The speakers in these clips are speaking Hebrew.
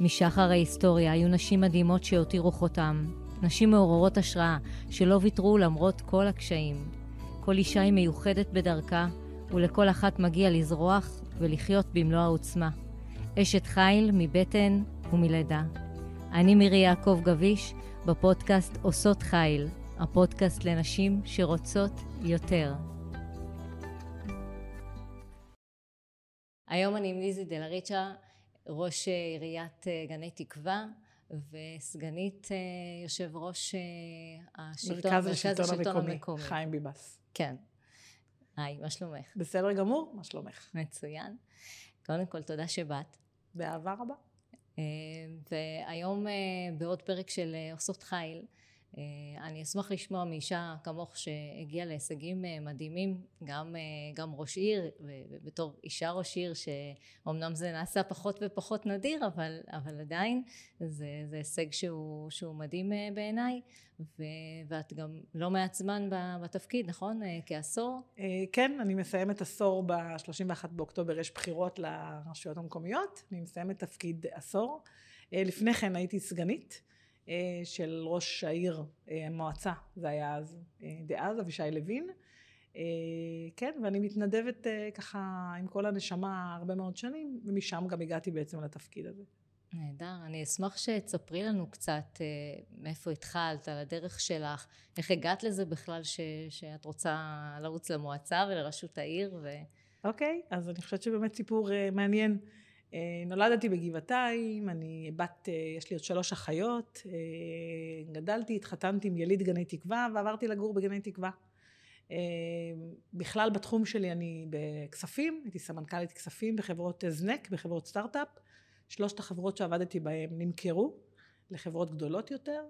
משחר ההיסטוריה היו נשים מדהימות שהותירו חותם. נשים מעוררות השראה, שלא ויתרו למרות כל הקשיים. כל אישה היא מיוחדת בדרכה, ולכל אחת מגיע לזרוח ולחיות במלוא העוצמה. אשת חיל מבטן ומלידה. אני מירי יעקב גביש, בפודקאסט עושות חיל, הפודקאסט לנשים שרוצות יותר. היום אני עם ליזי דלריצ'ה, ראש עיריית גני תקווה וסגנית אה, יושב ראש אה, השלטון, מרכז השלטון המקומי, המקומי, חיים ביבס. כן. היי, מה שלומך? בסדר גמור, מה שלומך? מצוין. קודם כל, תודה שבאת. באהבה רבה. אה, והיום בעוד פרק של עושות חיל, אה, אני אשמח לשמוע מאישה כמוך שהגיעה להישגים אה, מדהימים, גם, אה, גם ראש עיר, ובתור אישה ראש עיר, שאומנם זה נעשה פחות ופחות נדיר, אבל, אבל עדיין זה, זה הישג שהוא, שהוא מדהים בעיניי, ואת גם לא מעט זמן בתפקיד, נכון? כעשור? כן, אני מסיימת עשור ב-31 באוקטובר, יש בחירות לרשויות המקומיות, אני מסיימת תפקיד עשור. לפני כן הייתי סגנית. אה, של ראש העיר, אה, המועצה, זה היה אז, אה, דאז, אבישי לוין. כן, ואני מתנדבת ככה עם כל הנשמה הרבה מאוד שנים, ומשם גם הגעתי בעצם לתפקיד הזה. נהדר. אני אשמח שתספרי לנו קצת מאיפה התחלת, על הדרך שלך, איך הגעת לזה בכלל ש, שאת רוצה לרוץ למועצה ולראשות העיר. ו... אוקיי, אז אני חושבת שבאמת סיפור מעניין. אה, נולדתי בגבעתיים, אני בת, אה, יש לי עוד שלוש אחיות, אה, גדלתי, התחתנתי עם יליד גני תקווה ועברתי לגור בגני תקווה. בכלל בתחום שלי אני בכספים, הייתי סמנכ"לית כספים בחברות הזנק, בחברות סטארט-אפ. שלושת החברות שעבדתי בהן נמכרו לחברות גדולות יותר.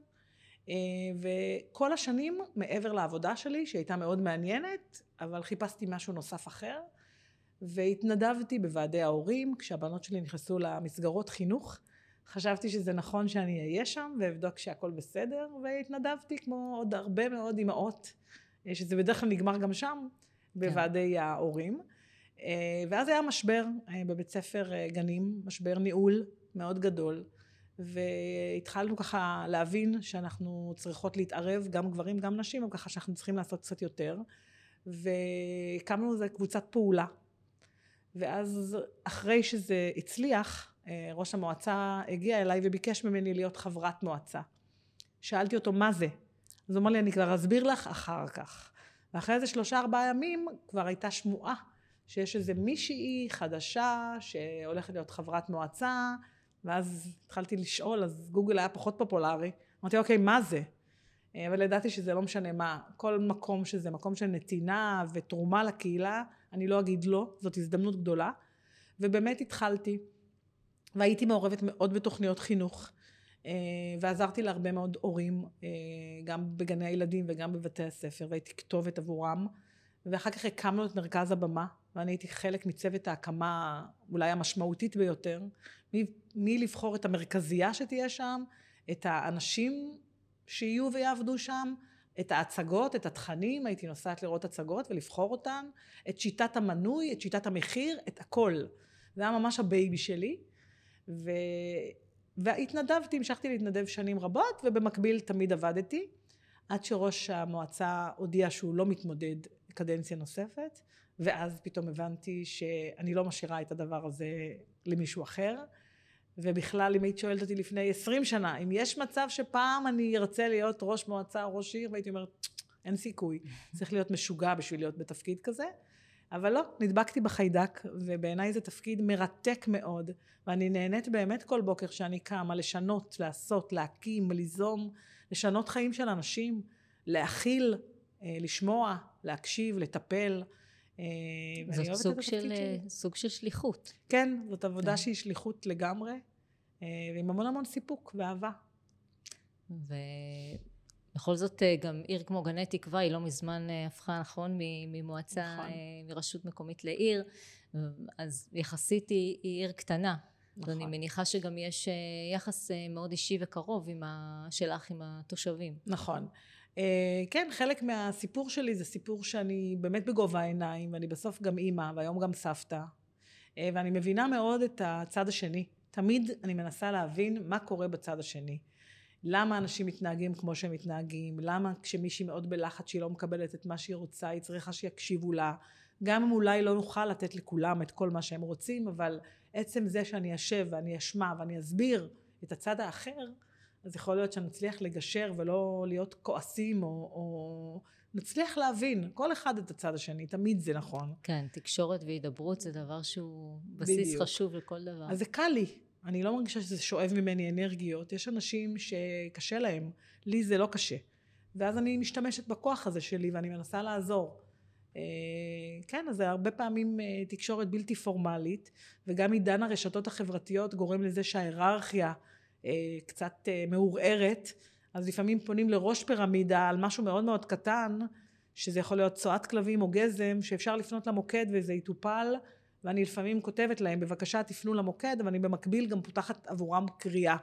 וכל השנים מעבר לעבודה שלי, שהייתה מאוד מעניינת, אבל חיפשתי משהו נוסף אחר. והתנדבתי בוועדי ההורים, כשהבנות שלי נכנסו למסגרות חינוך. חשבתי שזה נכון שאני אהיה שם ואבדוק שהכל בסדר, והתנדבתי כמו עוד הרבה מאוד אימהות, שזה בדרך כלל נגמר גם שם, בוועדי כן. ההורים. אה, ואז היה משבר אה, בבית ספר אה, גנים, משבר ניהול מאוד גדול, והתחלנו ככה להבין שאנחנו צריכות להתערב, גם גברים, גם נשים, אבל ככה שאנחנו צריכים לעשות קצת יותר. והקמנו איזה קבוצת פעולה ואז אחרי שזה הצליח, אה, ראש המועצה הגיע אליי וביקש ממני להיות חברת מועצה. שאלתי אותו מה זה? אז הוא אמר לי אני כבר אסביר לך אחר כך. ואחרי איזה שלושה ארבעה ימים כבר הייתה שמועה שיש איזה מישהי חדשה שהולכת להיות חברת מועצה ואז התחלתי לשאול אז גוגל היה פחות פופולרי אמרתי אוקיי מה זה? אה, אבל ידעתי שזה לא משנה מה, כל מקום שזה מקום של נתינה ותרומה לקהילה, אני לא אגיד לא, זאת הזדמנות גדולה. ובאמת התחלתי, והייתי מעורבת מאוד בתוכניות חינוך, אה, ועזרתי להרבה מאוד הורים, אה, גם בגני הילדים וגם בבתי הספר, והייתי כתובת עבורם. ואחר כך הקמנו את מרכז הבמה, ואני הייתי חלק מצוות ההקמה אולי המשמעותית ביותר, מלבחור את המרכזייה שתהיה שם, את האנשים שיהיו ויעבדו שם, את ההצגות, את התכנים, הייתי נוסעת לראות הצגות ולבחור אותן, את שיטת המנוי, את שיטת המחיר, את הכל. זה היה ממש הבייבי שלי. ו... והתנדבתי, המשכתי להתנדב שנים רבות, ובמקביל תמיד עבדתי, עד שראש המועצה הודיע שהוא לא מתמודד קדנציה נוספת, ואז פתאום הבנתי שאני לא משאירה את הדבר הזה למישהו אחר. ובכלל, אם היית שואלת אותי לפני עשרים שנה, אם יש מצב שפעם אני ארצה להיות ראש מועצה או ראש עיר, והייתי אומרת, אין סיכוי, צריך להיות משוגע בשביל להיות בתפקיד כזה. אבל לא, נדבקתי בחיידק, ובעיניי זה תפקיד מרתק מאוד, ואני נהנית באמת כל בוקר שאני קמה לשנות, לעשות, להקים, ליזום, לשנות חיים של אנשים, להכיל, אה, לשמוע, להקשיב, לטפל. אה, זאת סוג של, אה, סוג של שליחות. כן, זאת עבודה כן. שהיא שליחות לגמרי, ועם המון המון סיפוק ואהבה. ובכל זאת, גם עיר כמו גני תקווה, היא לא מזמן הפכה, נכון, ממועצה, נכון. מרשות מקומית לעיר, אז יחסית היא, היא עיר קטנה. נכון. ואני מניחה שגם יש יחס מאוד אישי וקרוב עם ה... שלך עם התושבים. נכון. אה, כן, חלק מהסיפור שלי זה סיפור שאני באמת בגובה העיניים, ואני בסוף גם אימא, והיום גם סבתא. אה, ואני מבינה מאוד את הצד השני, תמיד אני מנסה להבין מה קורה בצד השני. למה אנשים מתנהגים כמו שהם מתנהגים, למה כשמישהי מאוד בלחץ שהיא לא מקבלת את מה שהיא רוצה, היא צריכה שיקשיבו לה. גם אם אולי לא נוכל לתת לכולם את כל מה שהם רוצים, אבל עצם זה שאני אשב ואני אשמע ואני אסביר את הצד האחר, אז יכול להיות שנצליח לגשר ולא להיות כועסים או, או נצליח להבין כל אחד את הצד השני, תמיד זה נכון. כן, תקשורת והידברות זה דבר שהוא בסיס בדיוק. חשוב לכל דבר. אז זה קל לי, אני לא מרגישה שזה שואב ממני אנרגיות, יש אנשים שקשה להם, לי זה לא קשה. ואז אני משתמשת בכוח הזה שלי ואני מנסה לעזור. אה, כן, אז זה הרבה פעמים אה, תקשורת בלתי פורמלית, וגם עידן הרשתות החברתיות גורם לזה שההיררכיה אה, קצת מעורערת, אז לפעמים פונים לראש פירמידה על משהו מאוד מאוד קטן, שזה יכול להיות צואת כלבים או גזם, שאפשר לפנות למוקד וזה יטופל, ואני לפעמים כותבת להם, בבקשה תפנו למוקד, ואני במקביל גם פותחת עבורם קריאה.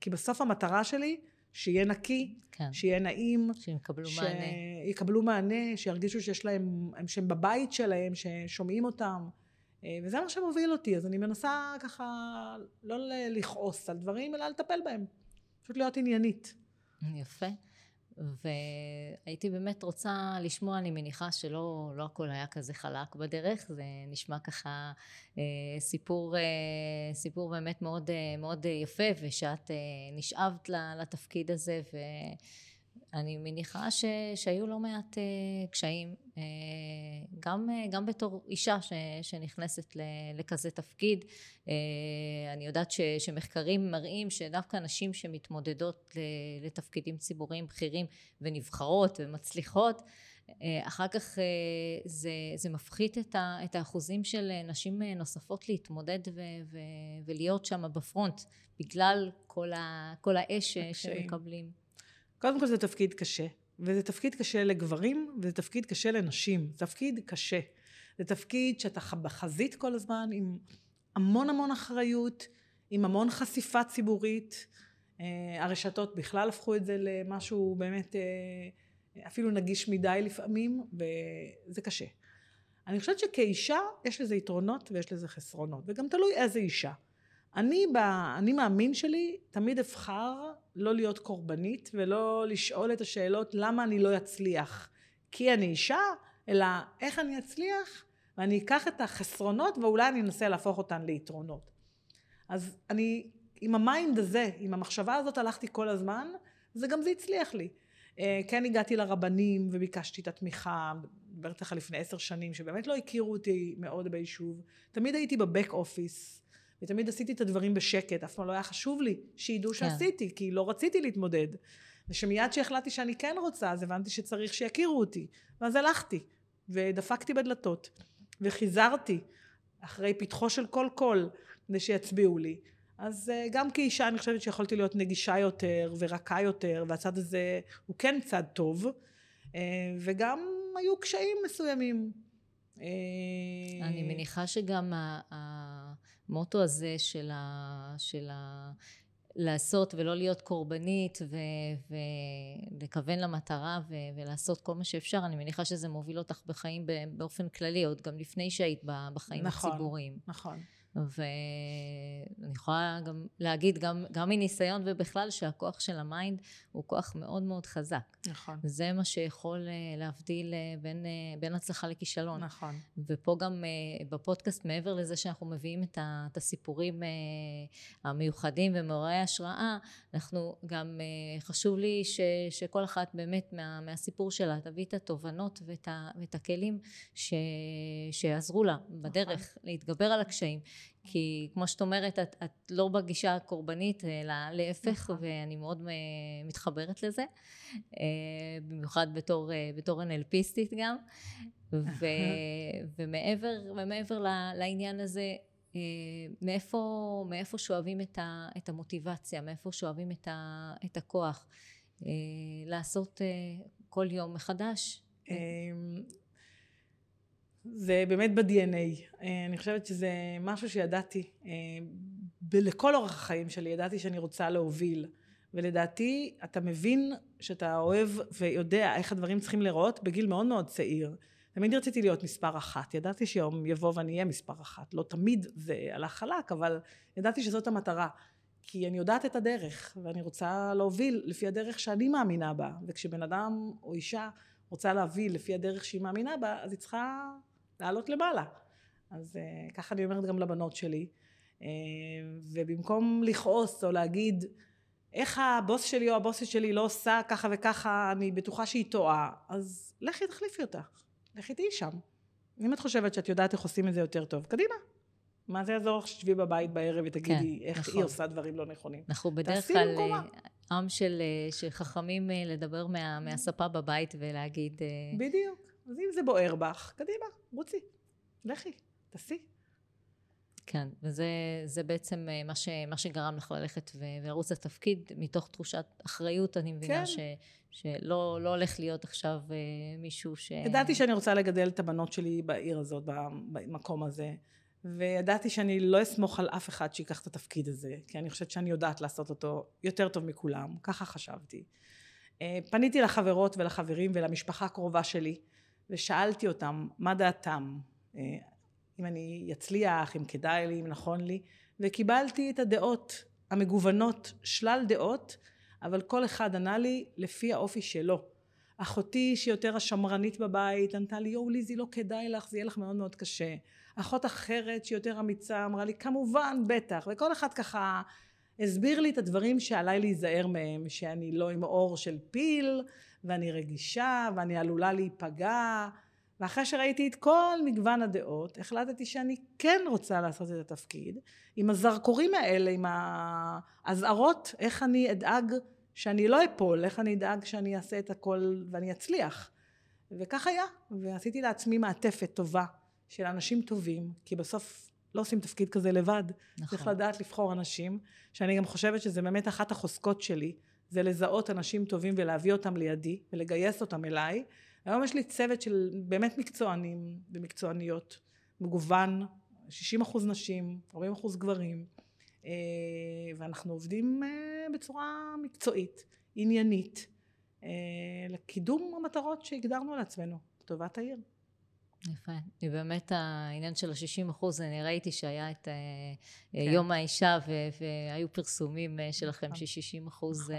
כי בסוף המטרה שלי, שיהיה נקי, כן. שיהיה נעים. שהם יקבלו ש... מענה. יקבלו מענה, שירגישו שיש להם, שהם בבית שלהם, ששומעים אותם. אה, וזה מה שמוביל אותי, אז אני מנסה ככה לא לכעוס על דברים, אלא לטפל בהם. פשוט להיות עניינית. יפה. והייתי באמת רוצה לשמוע, אני מניחה שלא לא הכל היה כזה חלק בדרך, זה נשמע ככה אה, סיפור, אה, סיפור באמת מאוד, אה, מאוד יפה, ושאת אה, נשאבת לתפקיד הזה, ו... אני מניחה ש, שהיו לא מעט uh, קשיים, uh, גם, uh, גם בתור אישה ש, שנכנסת ל, לכזה תפקיד. Uh, אני יודעת ש, שמחקרים מראים שדווקא נשים שמתמודדות לתפקידים ציבוריים בכירים ונבחרות ומצליחות, uh, אחר כך uh, זה, זה מפחית את, ה, את האחוזים של נשים נוספות להתמודד ו, ו, ולהיות שם בפרונט, בגלל כל, ה, כל האש שמקבלים. קודם כל זה תפקיד קשה, וזה תפקיד קשה לגברים, וזה תפקיד קשה לנשים, תפקיד קשה. זה תפקיד שאתה בחזית כל הזמן, עם המון המון אחריות, עם המון חשיפה ציבורית. אה, הרשתות בכלל הפכו את זה למשהו באמת אה, אפילו נגיש מדי לפעמים, וזה קשה. אני חושבת שכאישה יש לזה יתרונות ויש לזה חסרונות, וגם תלוי איזה אישה. אני, אני מאמין שלי, תמיד אבחר לא להיות קורבנית ולא לשאול את השאלות למה אני לא אצליח. כי אני אישה, אלא איך אני אצליח, ואני אקח את החסרונות ואולי אני אנסה להפוך אותן ליתרונות. אז אני, עם ה mind הזה, עם המחשבה הזאת הלכתי כל הזמן, וגם זה הצליח לי. אה, כן הגעתי לרבנים וביקשתי את התמיכה, מדברת לך לפני עשר שנים, שבאמת לא הכירו אותי מאוד ביישוב. תמיד הייתי בבק אופיס. ותמיד עשיתי את הדברים בשקט, אף פעם לא היה חשוב לי שידעו כן. שעשיתי, כי לא רציתי להתמודד. ושמיד שהחלטתי שאני כן רוצה, אז הבנתי שצריך שיכירו אותי. ואז הלכתי, ודפקתי בדלתות, וחיזרתי אחרי פתחו של כל קול, כדי שיצביעו לי. אז אה, גם כאישה אני חושבת שיכולתי להיות נגישה יותר ורכה יותר, והצד הזה הוא כן צד טוב, אה, וגם היו קשיים מסוימים. אה, אני מניחה שגם המוטו הזה של, ה, של ה, לעשות ולא להיות קורבנית ו, ולכוון למטרה ו, ולעשות כל מה שאפשר, אני מניחה שזה מוביל אותך בחיים באופן כללי, עוד גם לפני שהיית בחיים נכון, הציבוריים. נכון. ואני יכולה גם להגיד גם, גם מניסיון ובכלל שהכוח של ה mind הוא כוח מאוד מאוד חזק. נכון. זה מה שיכול אה, להבדיל אה, בין, אה, בין הצלחה לכישלון. נכון. ופה גם בפודקאסט מעבר לזה שאנחנו מביאים את, ה, את הסיפורים המיוחדים ומעוררי השראה, אנחנו גם חשוב לי ש, שכל אחת באמת מה, מהסיפור שלה תביא את התובנות ואת, ה, ואת הכלים ש, שיעזרו לה בדרך נכון. להתגבר על הקשיים. כי כמו שאת אומרת, את, את לא בגישה הקורבנית, אלא להפך, נכון. ואני מאוד אה, מתחברת לזה, אה, במיוחד בתור, אה, בתור NLPיסטית גם, ו, ומעבר, ומעבר לעניין הזה, מאיפה, מאיפה שואבים את, ה, את המוטיבציה, מאיפה שואבים את, ה, את הכוח לעשות כל יום מחדש? זה באמת ב-DNA. אה, אני חושבת שזה משהו שידעתי, אה, לכל אורח החיים שלי, ידעתי שאני רוצה להוביל. ולדעתי, אתה מבין שאתה אוהב ויודע איך הדברים צריכים להיראות בגיל מאוד מאוד צעיר. תמיד רציתי להיות מספר אחת. ידעתי שיום יבוא ואני אהיה מספר אחת. לא תמיד זה הלך חלק, אבל ידעתי שזאת המטרה. כי אני יודעת את הדרך, ואני רוצה להוביל לפי הדרך שאני מאמינה בה. וכשבן אדם או אישה רוצה להביא לפי הדרך שהיא מאמינה בה, אז היא צריכה לעלות למעלה. אז uh, ככה אני אומרת גם לבנות שלי. Uh, ובמקום לכעוס או להגיד, איך הבוס שלי או הבוסית שלי לא עושה ככה וככה, אני בטוחה שהיא טועה, אז לכי תחליפי אותה. לכי תהיי שם. אם את חושבת שאת יודעת איך עושים את זה יותר טוב, קדימה. מה זה יעזור לך שתשבי בבית בערב ותגידי כן, איך נכון. היא עושה דברים לא נכונים? אנחנו בדרך כלל אה, עם של, של חכמים לדבר מה, מהספה בבית ולהגיד... בדיוק. אז אם זה בוער בך, קדימה, רוצי, לכי, תעשי. כן, וזה בעצם אה, מה, ש, מה שגרם לך ללכת ולרוץ לתפקיד, מתוך תחושת אחריות, אני מבינה כן. ש, שלא לא הולך להיות עכשיו אה, מישהו ש... ידעתי שאני רוצה לגדל את הבנות שלי בעיר הזאת, במקום הזה, וידעתי שאני לא אסמוך על אף אחד שיקח את התפקיד הזה, כי אני חושבת שאני יודעת לעשות אותו יותר טוב מכולם, ככה חשבתי. אה, פניתי לחברות ולחברים ולמשפחה הקרובה שלי, ושאלתי אותם מה דעתם, אם אני אצליח, אם כדאי לי, אם נכון לי, וקיבלתי את הדעות המגוונות, שלל דעות, אבל כל אחד ענה לי לפי האופי שלו. אחותי שיותר השמרנית בבית ענתה לי יואו ליזי לא כדאי לך זה יהיה לך מאוד מאוד קשה. אחות אחרת שיותר אמיצה אמרה לי כמובן בטח. וכל אחד ככה הסביר לי את הדברים שעליי להיזהר מהם שאני לא עם אור של פיל ואני רגישה ואני עלולה להיפגע ואחרי שראיתי את כל מגוון הדעות, החלטתי שאני כן רוצה לעשות את התפקיד, עם הזרקורים האלה, עם האזהרות, איך אני אדאג שאני לא אפול, איך אני אדאג שאני אעשה את הכל ואני אצליח. וכך היה, ועשיתי לעצמי מעטפת טובה של אנשים טובים, כי בסוף לא עושים תפקיד כזה לבד. נכון. צריך לדעת לבחור אנשים, שאני גם חושבת שזה באמת אחת החוזקות שלי, זה לזהות אנשים טובים ולהביא אותם לידי ולגייס אותם אליי. היום יש לי צוות של באמת מקצוענים ומקצועניות, מגוון, 60 אחוז נשים, 40 אחוז גברים, אה, ואנחנו עובדים אה, בצורה מקצועית, עניינית, אה, לקידום המטרות שהגדרנו לעצמנו, לטובת העיר. יפה. באמת העניין של ה-60 אחוז, אני ראיתי שהיה את כן. יום האישה והיו פרסומים שלכם נכון. ש-60 אחוז נכון.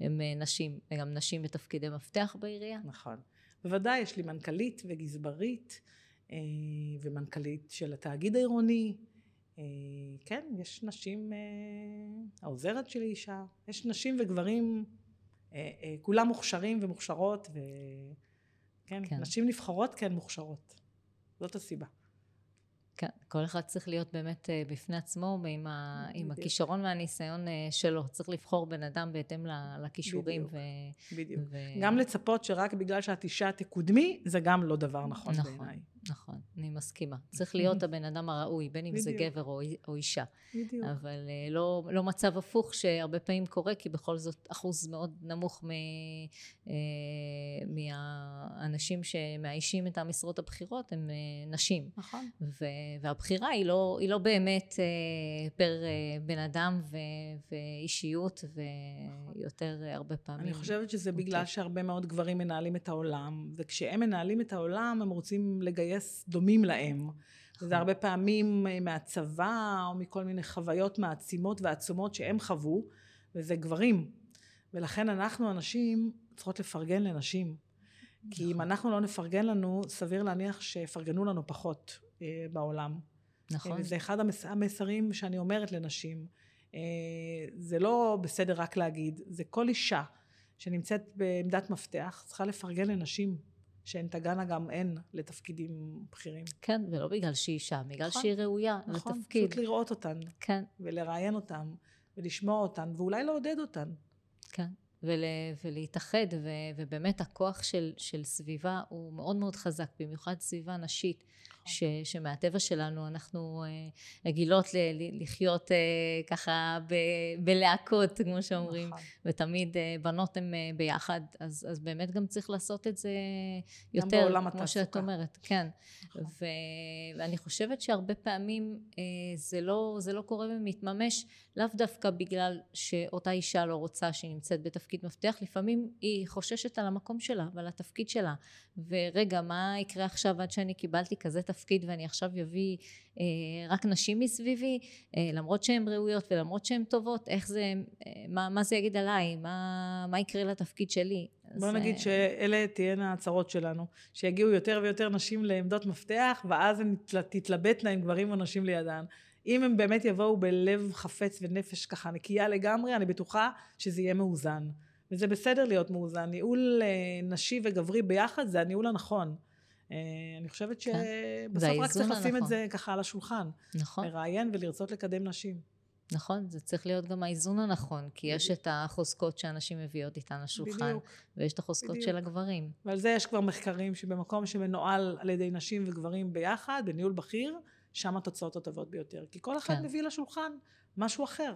הם נשים, וגם נשים בתפקידי מפתח בעירייה. נכון. בוודאי, יש לי מנכ"לית וגזברית אה, ומנכ"לית של התאגיד העירוני. אה, כן, יש נשים, אה, העוזרת שלי אישה, יש נשים וגברים, כולם מוכשרים ומוכשרות, וכן, כן. נשים נבחרות כן מוכשרות. זאת הסיבה. כן, כל אחד צריך להיות באמת אה, בפני עצמו עם, ה, עם הכישרון והניסיון אה, שלו. צריך לבחור בן אדם בהתאם לכישורים. בדיוק, ו, בדיוק. ו... גם לצפות שרק בגלל שאת אישה תקודמי, זה גם לא דבר נכון, נכון בעיניי. נכון, אני מסכימה. צריך להיות הבן אדם הראוי, בין אם זה גבר או, או אישה. בדיוק. אבל אה, לא, לא מצב הפוך שהרבה פעמים קורה, כי בכל זאת אחוז מאוד נמוך מ, אה, מהאנשים שמאיישים את המשרות הבכירות הם אה, נשים. נכון. ו, והבחירה היא לא, היא לא באמת פר בן אדם ו, ואישיות, ויותר הרבה פעמים... אני חושבת שזה. בגלל שהרבה מאוד גברים מנהלים את העולם, וכשהם מנהלים את העולם הם רוצים לגייס לגייס דומים להם. נכון. הרבה פעמים אה, מהצבא או מכל מיני חוויות מעצימות ועצומות שהם חוו, וזה גברים. ולכן אנחנו הנשים צריכות לפרגן לנשים. כי אם נכון. אנחנו לא נפרגן לנו, סביר להניח שיפרגנו לנו פחות אה, בעולם. נכון. וזה אחד המסרים שאני אומרת לנשים. אה, זה לא בסדר רק להגיד, זה כל אישה שנמצאת בעמדת מפתח צריכה לפרגן לנשים שהן תגענה גם הן לתפקידים בכירים. כן, ולא בגלל שהיא אישה, בגלל נכון, שהיא ראויה נכון, לתפקיד. נכון, פשוט לראות אותן. כן. ולראיין אותן, ולשמוע אותן, ואולי לעודד אותן. כן, ול, ולהתאחד, ו, ובאמת הכוח של, של סביבה הוא מאוד מאוד חזק, במיוחד סביבה נשית. ש, שמהטבע שלנו אנחנו אה, רגילות ל, ל, לחיות אה, ככה ב, בלהקות, כמו שאומרים, נכון. ותמיד אה, בנות הן אה, ביחד, אז, אז באמת גם צריך לעשות את זה יותר, כמו התעסוקה. שאת אומרת, כן. נכון. ו, ואני חושבת שהרבה פעמים אה, זה, לא, זה לא קורה ומתממש, לאו דווקא בגלל שאותה אישה לא רוצה שהיא נמצאת בתפקיד מפתח, לפעמים היא חוששת על המקום שלה ועל התפקיד שלה. ורגע, מה יקרה עכשיו עד שאני קיבלתי כזה תפקיד ואני עכשיו אביא אה, רק נשים מסביבי, אה, למרות שהן ראויות ולמרות שהן טובות, איך זה, אה, מה, מה זה יגיד עליי, מה, מה יקרה לתפקיד שלי. בוא אז, נגיד אה... שאלה תהיינה הצהרות שלנו, שיגיעו יותר ויותר נשים לעמדות מפתח, ואז הן תתלבטנה עם גברים או נשים לידן. אם הם באמת יבואו בלב חפץ ונפש ככה נקייה לגמרי, אני בטוחה שזה יהיה מאוזן. וזה בסדר להיות מאוזן. ניהול אה, נשי וגברי ביחד זה הניהול הנכון. אה, אני חושבת כן. שבסוף רק צריך לשים את זה ככה על השולחן. נכון. לראיין ולרצות לקדם נשים. נכון, זה צריך להיות גם האיזון הנכון, כי. יש את החוזקות שהנשים מביאות איתן לשולחן, בדיוק. ויש את החוזקות בדיוק. של הגברים. ועל זה יש כבר מחקרים שבמקום שמנוהל על ידי נשים וגברים ביחד, בניהול בכיר, שם התוצאות הטובות ביותר. כי כל אחד כן. מביא לשולחן משהו אחר.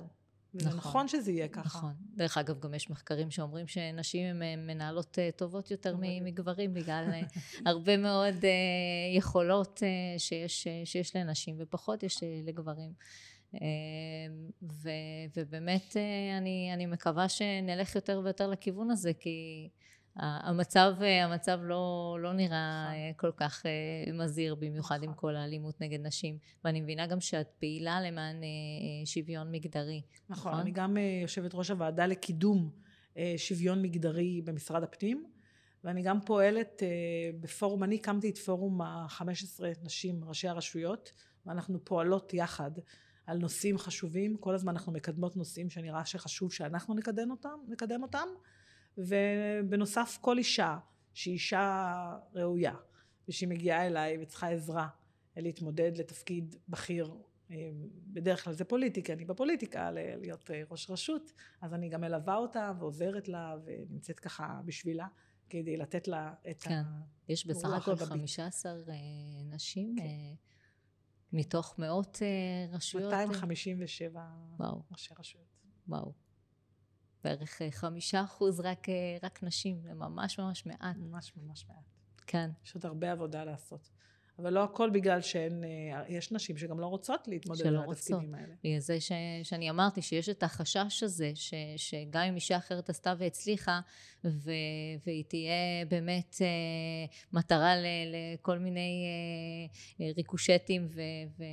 וזה נכון, נכון שזה יהיה ככה. נכון. דרך אגב, גם יש מחקרים שאומרים שנשים הן אה, מנהלות אה, טובות יותר מגברים, בגלל אה, הרבה מאוד יכולות שיש, שיש לנשים, ופחות יש לגברים. ו, ובאמת אני, אני מקווה שנלך יותר ויותר לכיוון הזה, כי המצב, המצב לא, לא נראה נכון. כל כך אה, מזהיר, במיוחד עם נכון. כל האלימות נגד נשים. ואני מבינה גם שאת פעילה למען אה, שוויון מגדרי. נכון, נכון? אני גם אה, יושבת ראש הוועדה לקידום שוויון מגדרי במשרד הפנים, ואני גם פועלת בפורום, אני הקמתי את פורום ה-15 נשים, ראשי הרשויות, ואנחנו פועלות יחד על נושאים חשובים, כל הזמן אנחנו מקדמות נושאים שנראה שחשוב שאנחנו נקדם אותם, נקדם אותם. ובנוסף כל אישה שהיא אישה ראויה ושהיא מגיעה אליי וצריכה עזרה להתמודד לתפקיד בכיר אה, בדרך כלל זה פוליטיקה, אני בפוליטיקה להיות אה, ראש רשות, אז אני גם מלווה אותה ועוזרת לה ונמצאת ככה בשבילה כדי לתת לה את כן. הגבית. יש בסך הכל 15 אה, נשים כן. מתוך מאות רשויות? 257 וואו. ראשי רשויות. וואו. בערך אה, חמישה אחוז רק, אה, רק נשים, זה ממש ממש מעט. ממש ממש מעט. כן. יש עוד הרבה עבודה לעשות. אבל לא הכל בגלל שהן, אה, יש נשים שגם לא רוצות להתמודד עם התפקידים האלה. בגלל זה ש, שאני אמרתי שיש את החשש הזה, ש, שגם אם אישה אחרת עשתה והצליחה, ו, והיא תהיה באמת אה, מטרה ל, לכל מיני אה, ריקושטים ו, ו,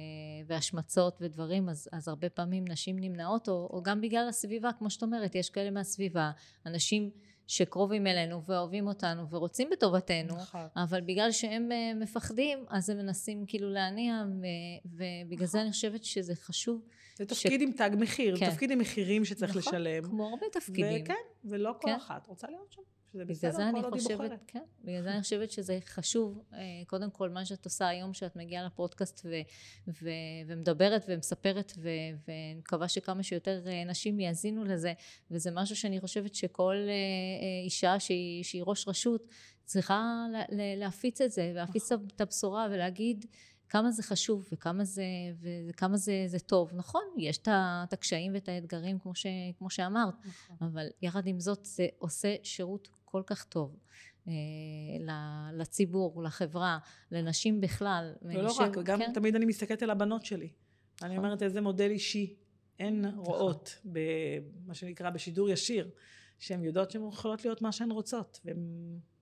והשמצות ודברים, אז, אז הרבה פעמים נשים נמנעות, או, או גם בגלל הסביבה, כמו שאת אומרת, יש כאלה מהסביבה, אנשים שקרובים אלינו ואוהבים אותנו ורוצים בטובתנו, נכון. אבל בגלל שהם אה, מפחדים, אז הם מנסים כאילו להניע, ובגלל נכון. זה אני חושבת שזה חשוב. זה תפקיד ש... עם תג מחיר, כן. תפקיד עם מחירים שצריך נכון, לשלם. כמו הרבה תפקידים. וכן, ולא כל כן. אחת רוצה להיות שם. שזה בסדר, כל עוד היא בוחרת. כן, בגלל זה אני חושבת שזה חשוב, אה, קודם כל מה שאת עושה היום, שאת מגיעה לפודקאסט ו, ו, ומדברת ומספרת, ו, ואני מקווה שכמה שיותר אה, נשים יאזינו לזה, וזה משהו שאני חושבת שכל אה, אישה שהיא, שהיא ראש רשות צריכה להפיץ את זה, להפיץ את הבשורה ולהגיד כמה זה חשוב וכמה זה, וכמה זה, זה טוב. נכון, יש את הקשיים ואת האתגרים כמו, ש, כמו שאמרת, נכון. אבל יחד עם זאת זה עושה שירות כל כך טוב. אה, לציבור, לחברה, לנשים בכלל. ולא חושב, רק, גם כן? תמיד אני מסתכלת על הבנות שלי. נכון. אני אומרת איזה מודל אישי הן נכון. רואות, במה שנקרא בשידור ישיר, שהן יודעות שהן יכולות להיות מה שהן רוצות, והן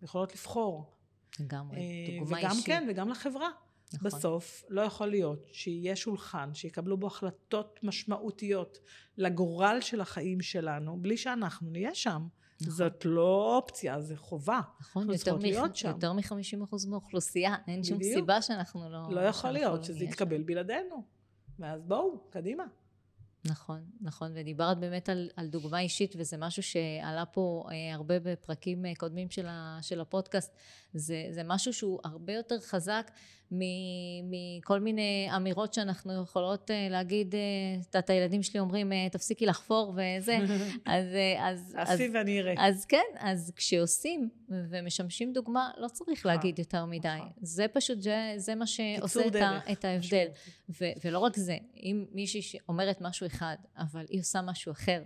יכולות לבחור. לגמרי, אה, דוגמה וגם אישית. כן, וגם לחברה. נכון. בסוף לא יכול להיות שיהיה שולחן, שיקבלו בו החלטות משמעותיות לגורל של החיים שלנו, בלי שאנחנו נהיה שם. נכון. זאת לא אופציה, זה חובה. נכון, יותר, מ- יותר מ-50% מהאוכלוסייה, אין בדיוק. שום סיבה שאנחנו לא... לא יכול להיות שזה יתקבל בלעדינו. ואז בואו, קדימה. נכון, נכון, ודיברת באמת על, על דוגמה אישית, וזה משהו שעלה פה אה, הרבה בפרקים אה, קודמים של, ה, של הפודקאסט, זה, זה משהו שהוא הרבה יותר חזק, מכל מיני אמירות שאנחנו יכולות אה, להגיד, את יודעת, הילדים שלי אומרים, תפסיקי לחפור וזה, אז... אז עשי ואני אראה. אז כן, אז כשעושים ומשמשים דוגמה, לא צריך נכון, להגיד יותר מדי. נכון. זה פשוט, זה, מה שעושה את, ההבדל. ולא רק זה, אם מישהי אומרת משהו אחד, אבל היא עושה משהו אחר,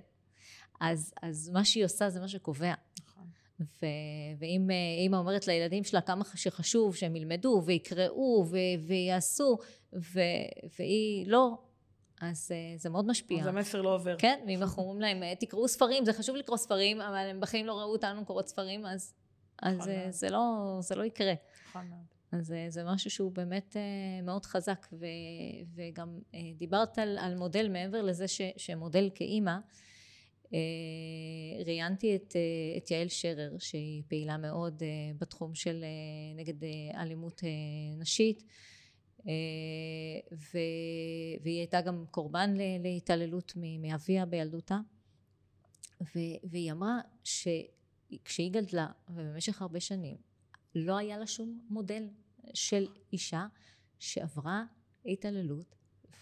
אז, אז מה שהיא עושה זה מה שקובע. נכון. ו, ואם אימא אומרת לילדים שלה כמה שחשוב שהם ילמדו ויקראו ו, ויעשו, ו, והיא לא, אז uh, זה מאוד משפיע. אז המסר לא עובר. כן, ואם אנחנו אומרים להם, תקראו ספרים, זה חשוב לקרוא ספרים, אבל הם בחיים לא ראו אותנו קוראות ספרים, אז, אז uh, זה, לא, זה לא יקרה. נכון מאוד. אז זה משהו שהוא באמת מאוד חזק, ו, וגם דיברת על, על מודל מעבר לזה ש, שמודל כאימא, אה, ראיינתי את, אה, את יעל שרר שהיא פעילה מאוד אה, בתחום של נגד אלימות נשית. ו, והיא הייתה גם קורבן להתעללות מאביה בילדותה. ו, והיא אמרה שכשהיא גדלה ובמשך הרבה שנים לא היה לה שום מודל של אישה שעברה התעללות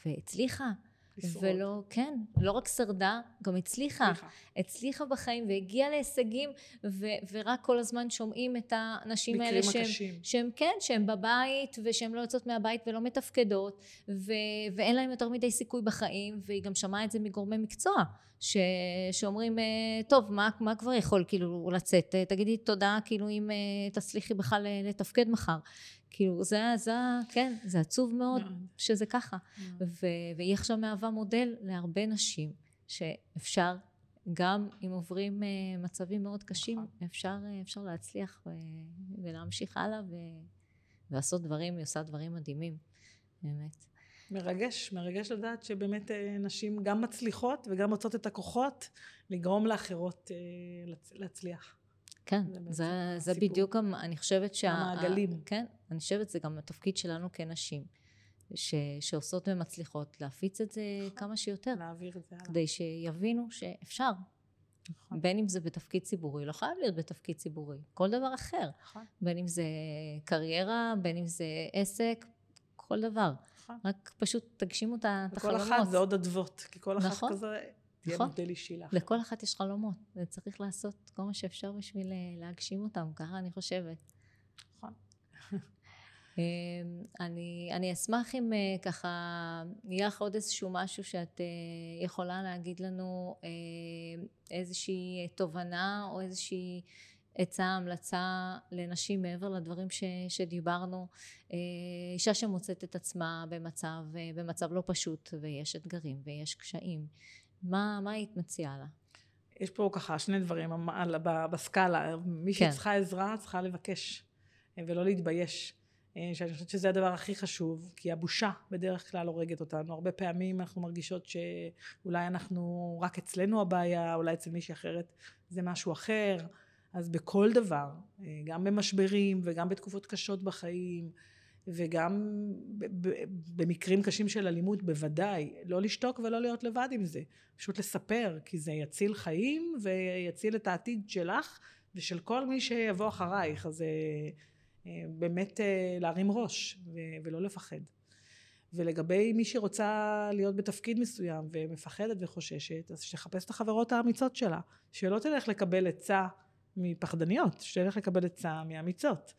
והצליחה לשרוד. ולא, כן, לא רק שרדה, גם הצליחה. הצליחה. הצליחה בחיים והגיעה להישגים, ו, ורק כל הזמן שומעים את הנשים האלה שהם, שהם, כן, שהם בבית, ושהן לא יוצאות מהבית ולא מתפקדות, ו, ואין להם יותר מדי סיכוי בחיים, והיא גם שמעה את זה מגורמי מקצוע, ש, שאומרים, אה, טוב, מה, מה כבר יכול כאילו לצאת? אה, תגידי תודה, כאילו, אם אה, תצליחי בכלל לתפקד מחר. כאילו זה, זה, כן, זה עצוב מאוד שזה ככה. ו, והיא עכשיו מהווה מודל להרבה נשים שאפשר, גם אם עוברים uh, מצבים מאוד קשים, נכון. אפשר, uh, אפשר להצליח ו, ולהמשיך הלאה ו, ולעשות דברים, היא עושה דברים מדהימים, באמת. מרגש, מרגש לדעת שבאמת אה, נשים גם מצליחות וגם מוצאות את הכוחות לגרום לאחרות להצליח. כן, זה, זה בדיוק אני חושבת שה... המעגלים. כן, אני חושבת שזה גם התפקיד שלנו כנשים, ש, שעושות ומצליחות להפיץ את זה נכון, כמה שיותר. להעביר את זה הלאה. כדי שיבינו שאפשר. נכון. בין אם זה בתפקיד ציבורי, לא חייב להיות בתפקיד ציבורי, כל דבר אחר. נכון. בין אם זה קריירה, בין אם זה עסק, כל דבר. נכון. רק פשוט תגשימו את החלומות. וכל אחת זה עוד אדוות, כי כל אחת נכון. כזה תהיה נכון. מודל אישי לך. לכל אחת יש חלומות, וצריך לעשות כל מה שאפשר בשביל אה, להגשים אותם, ככה אני חושבת. נכון. אמ, אני, אני אשמח אם אה, ככה יהיה לך עוד איזשהו משהו שאת אה, יכולה להגיד לנו איזושהי תובנה או איזושהי עצה, המלצה לנשים מעבר לדברים ש, שדיברנו. אישה שמוצאת את עצמה במצב, במצב לא פשוט ויש אתגרים ויש קשיים. מה, מה היית מציעה לה? יש פה ככה שני דברים בסקאלה. מי כן. שצריכה עזרה צריכה לבקש ולא להתבייש. אה, שאני חושבת שזה הדבר הכי חשוב, כי הבושה בדרך כלל הורגת אותנו. הרבה פעמים אנחנו מרגישות שאולי אנחנו, רק אצלנו הבעיה, אולי אצל מישהי אחרת זה משהו אחר. אז בכל דבר, אה, גם במשברים וגם בתקופות קשות בחיים, וגם במקרים קשים של אלימות בוודאי, לא לשתוק ולא להיות לבד עם זה, פשוט לספר, כי זה יציל חיים ויציל את העתיד שלך ושל כל מי שיבוא אחרייך, אז אה, באמת אה, להרים ראש ולא לפחד. ולגבי מי שרוצה להיות בתפקיד מסוים ומפחדת וחוששת, אז שתחפש את החברות האמיצות שלה, שלא תלך לקבל עצה מפחדניות, שתלך לקבל עצה מאמיצות.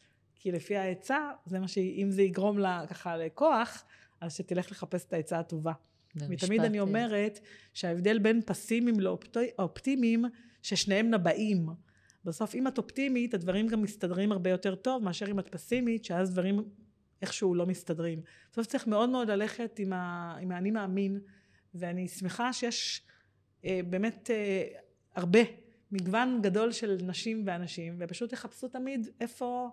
כי לפי העצה, זה מה שאם זה יגרום לה ככה לכוח, אז שתלך לחפש את העצה הטובה. ותמיד אני אומרת שההבדל בין פסימיים לאופטימיים, ששניהם נבעים. בסוף אם את אופטימית, הדברים גם מסתדרים הרבה יותר טוב מאשר אם את פסימית, שאז דברים איכשהו לא מסתדרים. בסוף צריך מאוד מאוד ללכת עם, ה, עם האני מאמין, ואני שמחה שיש אה, באמת אה, הרבה, מגוון גדול של נשים ואנשים, ופשוט תחפשו תמיד איפה...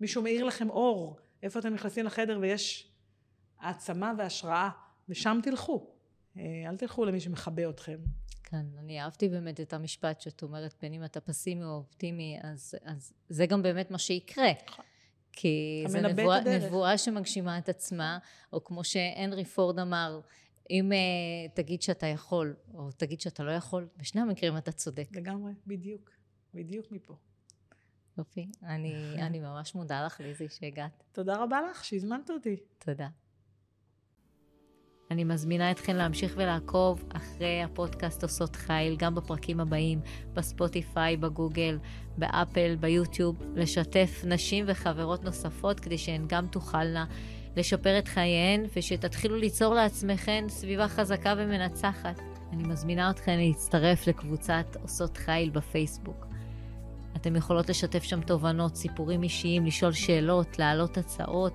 מישהו מאיר לכם אור, איפה אתם נכנסים לחדר ויש העצמה והשראה, ושם תלכו. אה, אל תלכו למי שמכבה אתכם. כן, אני אהבתי באמת את המשפט שאת אומרת, בין אם אתה פסימי או אופטימי, אז, אז זה גם באמת מה שיקרה. נכון. כי זה נבואה, נבואה שמגשימה את עצמה, או כמו שהנרי פורד אמר, אם uh, תגיד שאתה יכול, או תגיד שאתה לא יכול, בשני המקרים אתה צודק. לגמרי, בדיוק. בדיוק מפה. יופי. אני, אני ממש מודה לך, ליזי, שהגעת. תודה רבה לך שהזמנת אותי. תודה. אני מזמינה אתכן להמשיך ולעקוב אחרי הפודקאסט עושות חיל, גם בפרקים הבאים, בספוטיפיי, בגוגל, באפל, ביוטיוב, לשתף נשים וחברות נוספות כדי שהן גם תוכלנה לשפר את חייהן ושתתחילו ליצור לעצמכן סביבה חזקה ומנצחת. אני מזמינה אתכן להצטרף לקבוצת עושות חיל בפייסבוק. אתן יכולות לשתף שם תובנות, סיפורים אישיים, לשאול שאלות, להעלות הצעות.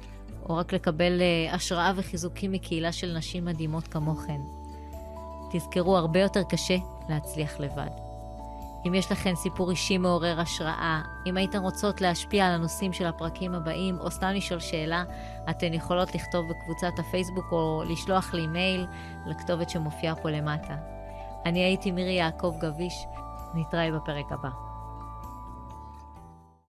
או רק לקבל אה, השראה וחיזוקים מקהילה של נשים מדהימות כמוכן. תזכרו, הרבה יותר קשה להצליח לבד. אם יש לכן סיפור אישי מעורר השראה, אם הייתן רוצות להשפיע על הנושאים של הפרקים הבאים, או סתם לשאול שאלה, אתן יכולות לכתוב בקבוצת הפייסבוק או לשלוח לי מייל לכתובת שמופיעה פה למטה. אני הייתי מירי יעקב גביש, נתראה בפרק הבא.